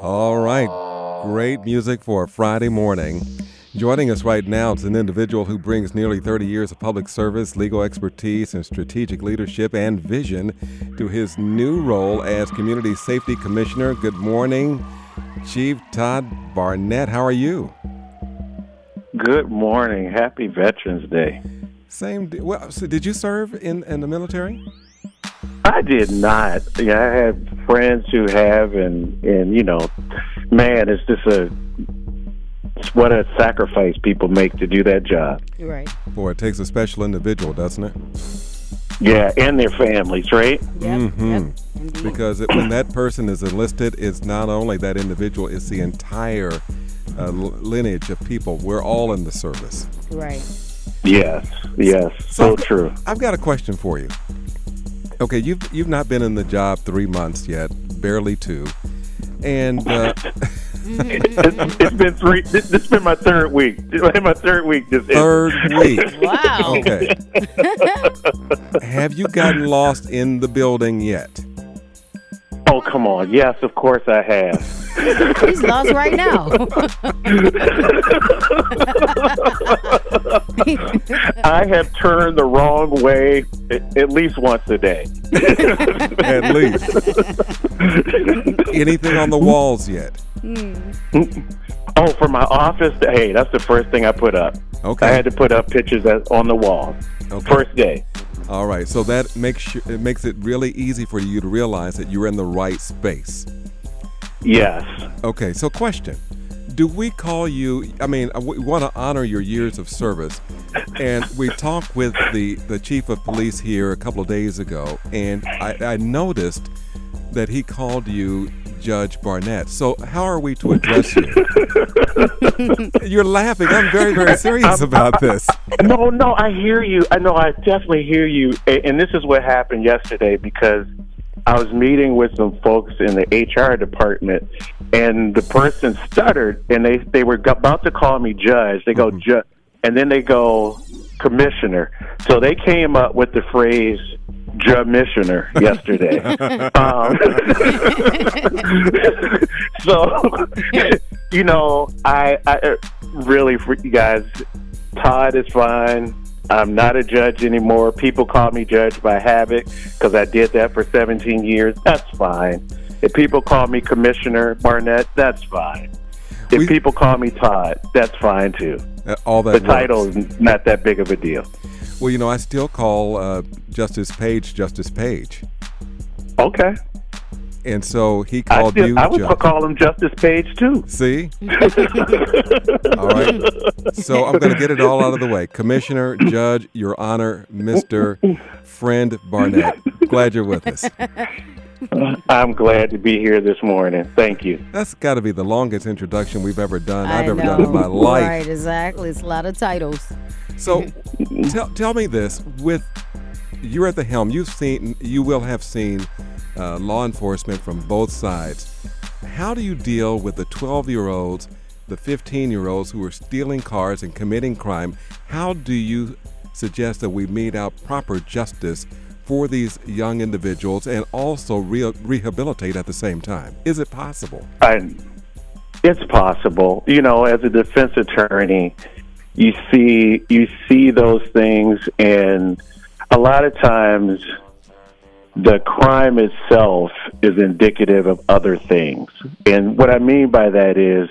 All right. Great music for a Friday morning. Joining us right now is an individual who brings nearly 30 years of public service, legal expertise, and strategic leadership and vision to his new role as Community Safety Commissioner. Good morning, Chief Todd Barnette. How are you? Good morning. Happy Veterans Day. Same. Well, so did you serve in, in the military? I did not. Yeah, I had friends who have, and and you know, man, it's just a it's what a sacrifice people make to do that job. Right. Boy, it takes a special individual, doesn't it? Yeah, and their families, right? Yep. Mhm. Yep. Because it, when that person is enlisted, it's not only that individual; it's the entire uh, lineage of people. We're all in the service. Right. Yes, yes, so So- true. I've got a question for you. Okay, you've you've not been in the job three months yet, barely two, and uh, it's, it's been three. This, this has been my third week. My third week. This is. third week. Wow. Okay. Have you gotten lost in the building yet? Oh come on! Yes, of course I have. He's lost right now. I have turned the wrong way at, at least once a day. At least. Anything on the walls yet? Hmm. Oh, for my office, hey, that's the first thing I put up. Okay. I had to put up pictures on the wall. Okay. First day. All right. So that makes it makes it really easy for you to realize that you're in the right space. Yes. Okay, so question. Do we call you? I mean, uh, we want to honor your years of service, and we talked with the the chief of police here a couple of days ago, and I, I noticed that he called you Judge Barnette. So how are we to address you? You're laughing. I'm very very serious about this. No, no, I hear you. I know, I definitely hear you. And this is what happened yesterday because I was meeting with some folks in the HR department, and the person stuttered, and they they were about to call me judge. They go judge, and then they go commissioner. So they came up with the phrase "commissioner" yesterday. um, so, you know, I, I really, you guys, Todd is fine. I'm not a judge anymore. People call me judge by habit because I did that for 17 years. That's fine. If people call me Commissioner Barnette, that's fine. If We- people call me Todd, that's fine too. Uh, All that The works. title is not that big of a deal. Well, you know, I still call uh, Justice Page Justice Page, Okay. And so he I, called still, you I would Judge. call him Justice Page too. See? all right. So I'm going to get it all out of the way. Commissioner, Judge, Your Honor, Mr. Friend Barnette. Glad you're with us. Uh, I'm glad to be here this morning. Thank you. That's got to be the longest introduction we've ever done, I I've ever done in my life. Right, exactly. It's a lot of titles. So tell, tell me this with you're at the helm. You've seen you will have seen uh, law enforcement from both sides. How do you deal with the 12 year olds the 15 year olds who are stealing cars and committing crime? How do you suggest that we mete out proper justice for these young individuals and also re- rehabilitate at the same time? Is it possible? I, it's possible. You know, as a defense attorney, you see you see those things, and a lot of times the crime itself is indicative of other things. And what I mean by that is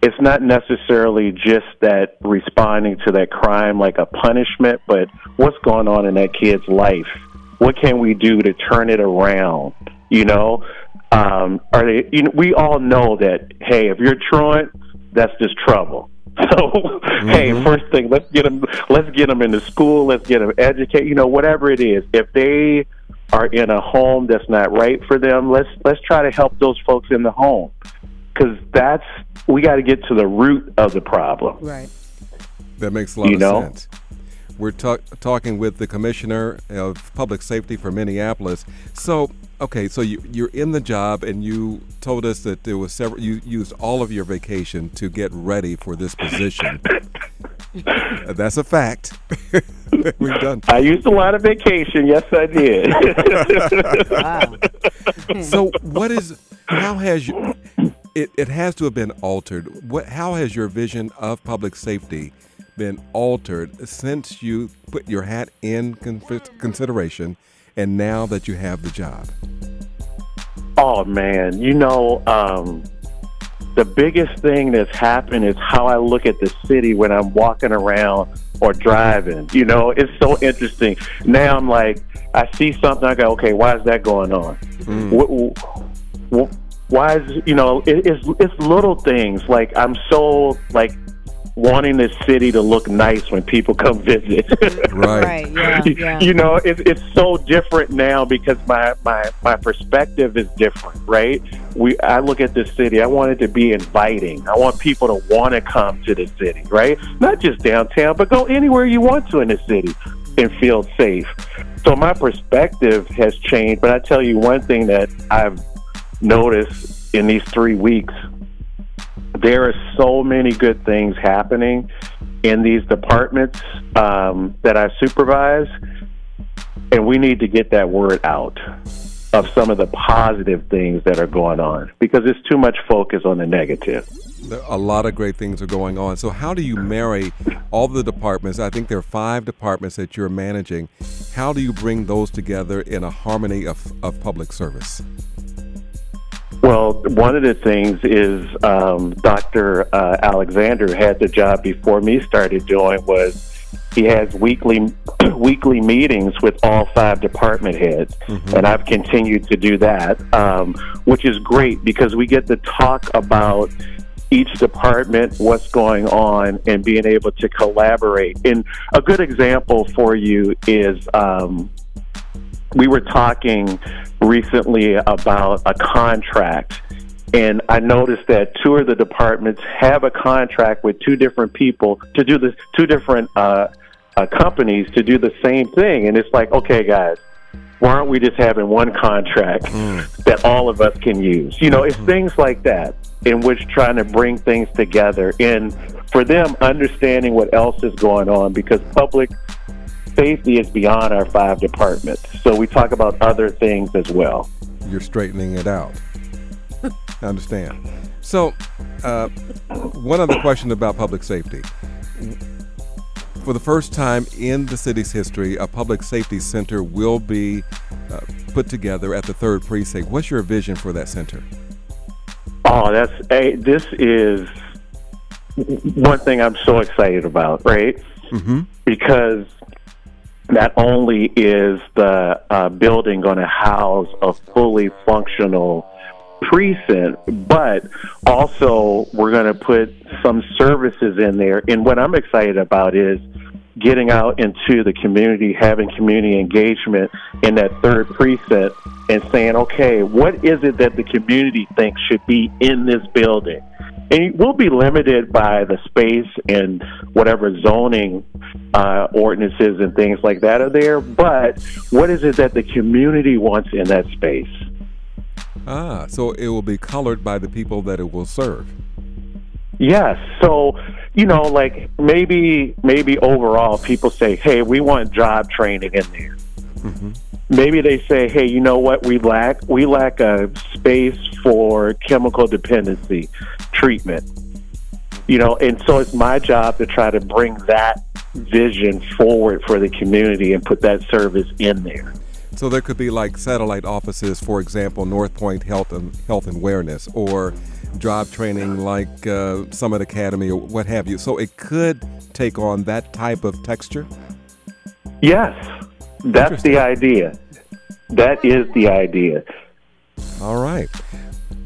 it's not necessarily just that responding to that crime like a punishment, but what's going on in that kid's life? What can we do to turn it around? You know, um, are they? You know, we all know that. Hey, if you're truant, that's just trouble. So, hey, mm-hmm. first thing, let's get them. Let's get them into school. Let's get them educated. You know, whatever it is. If they are in a home that's not right for them, let's let's try to help those folks in the home because that's we got to get to the root of the problem. Right. That makes a lot You of know? sense. We're ta- talking with the commissioner of public safety for Minneapolis. So, okay, so you, you're in the job, and you told us that there was several. You used all of your vacation to get ready for this position. That's a fact. We've done. I used a lot of vacation. Yes, I did. Wow. So, what is how has you? It, it has to have been altered. What? How has your vision of public safety been altered since you put your hat in con- consideration, and now that you have the job? Oh man, you know, um, the biggest thing that's happened is how I look at the city when I'm walking around or driving. You know, it's so interesting. Now I'm like, I see something, I go, okay, why is that going on? Wh- Why is you know? It, it's it's little things like I'm so like wanting this city to look nice when people come visit. Right. Right. Yeah. Yeah. you know, it's it's so different now because my my my perspective is different, right? We I look at this city, I want it to be inviting. I want people to want to come to the city, right? Not just downtown, but go anywhere you want to in the city and feel safe. So my perspective has changed, but I tell you one thing that I've noticed in these 3 weeks there are so many good things happening in these departments um, that I supervise, and we need to get that word out of some of the positive things that are going on because it's too much focus on the negative. A lot of great things are going on. So, how do you marry all the departments? I think there are five departments that you're managing. How do you bring those together in a harmony of, of public service? Well, one of the things is um, Dr. Uh, Alexander had the job before me started doing was he has weekly weekly meetings with all five department heads, and I've continued to do that, um, which is great because we get to talk about each department, what's going on, and being able to collaborate. And a good example for you is. Um, we were talking recently about a contract and I noticed that two of the departments have a contract with two different people to do this, two different uh, uh, companies to do the same thing. And it's like, okay, guys, why aren't we just having one contract that all of us can use? You know, it's things like that in which trying to bring things together and for them understanding what else is going on because public safety is beyond our five departments. So we talk about other things as well. You're straightening it out. I understand. So, uh, one other question about public safety. For the first time in the city's history, a public safety center will be uh, put together at the third precinct. What's your vision for that center? Oh, that's hey, this is one thing I'm so excited about, right? Mm-hmm. Because not only is the uh, building going to house a fully functional precinct, but also we're going to put some services in there. And what I'm excited about is getting out into the community, having community engagement in that third precinct, and saying, okay, what is it that the community thinks should be in this building? And we'll be limited by the space and whatever zoning uh, ordinances and things like that are there. But what is it that the community wants in that space? Ah, so it will be colored by the people that it will serve. Yes. So, you know, like maybe maybe overall people say, "Hey, we want job training in there." Maybe they say, "Hey, you know what? We lack we lack a space for chemical dependency treatment." You know, and so it's my job to try to bring that vision forward for the community and put that service in there. So there could be like satellite offices, for example, North Point Health and Health and Awareness, or job training like uh, Summit Academy or what have you. So it could take on that type of texture. Yes. That's the idea. That is the idea. All right.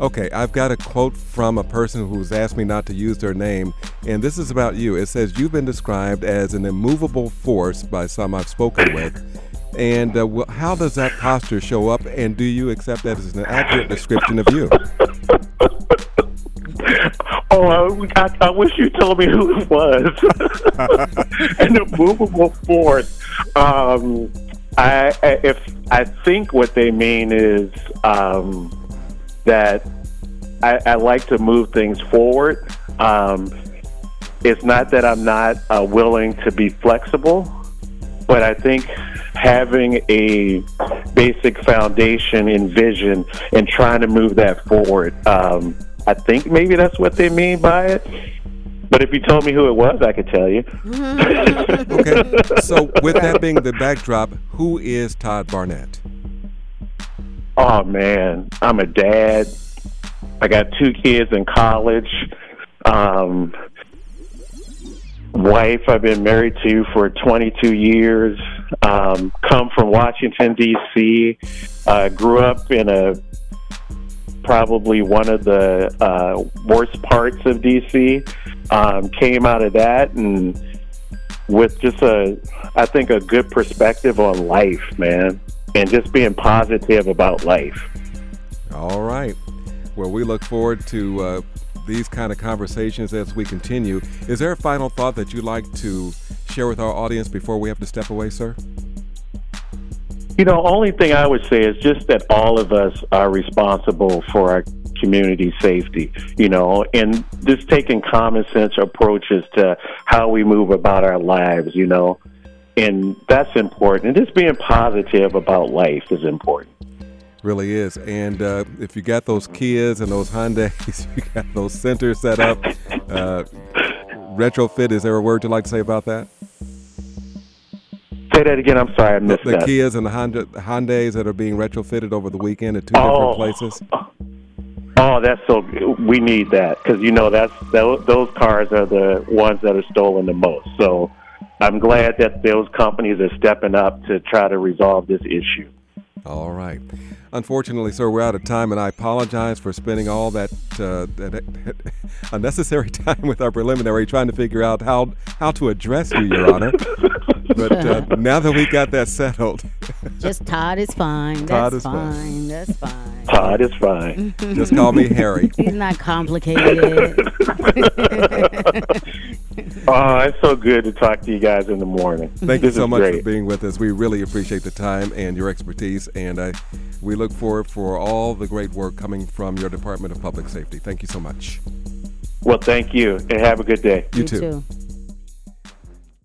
Okay, I've got a quote from a person who's asked me not to use their name, and this is about you. It says, You've been described as an immovable force by some I've spoken with. And uh, wh- how does that posture show up, and do you accept that as an accurate description of you? Oh, I, I, I wish you told me who it was. An immovable force. Um, I, I, if I think what they mean is um, that I, I like to move things forward. Um, it's not that I'm not uh, willing to be flexible, but I think having a basic foundation and vision and trying to move that forward. Um, I think maybe that's what they mean by it. But if you told me who it was, I could tell you. Okay. So, with that being the backdrop, who is Todd Barnette? Oh man, I'm a dad. I got two kids in college. Um, wife I've been married to for 22 years. Um, come from Washington D.C. Uh, grew up in a probably one of the uh, worst parts of D.C. Um, came out of that and with just a, I think a good perspective on life, man, and just being positive about life. All right. Well, we look forward to uh, these kind of conversations as we continue. Is there a final thought that you'd like to share with our audience before we have to step away, sir? You know, only thing I would say is just that all of us are responsible for our community safety, you know, and just taking common sense approaches to how we move about our lives, you know, and that's important. And just being positive about life is important. Really is. And uh, if you got those Kias and those Hyundais, you got those centers set up, uh, retrofit, is there a word you'd like to say about that? Say that again. I'm sorry, I The, missed the that. Kias and the Honda, Hyundais that are being retrofitted over the weekend at two Oh. different places. Oh, that's so. We need that because you know that's those, those cars are the ones that are stolen the most. So I'm glad that those companies are stepping up to try to resolve this issue. All right. Unfortunately, sir, we're out of time, and I apologize for spending all that, uh, that unnecessary time with our preliminary trying to figure out how how to address you, Your Honor. But uh, now that we got that settled, Just Todd is fine. Todd That's is fine. fine. That's fine. Todd is fine. just call me Harry. He's not complicated. Oh, it's so good to talk to you guys in the morning. Thank you so much great. for being with us. We really appreciate the time and your expertise, and I, we look forward for all the great work coming from your Department of Public Safety. Thank you so much. Well, thank you, and have a good day. You, You too. too.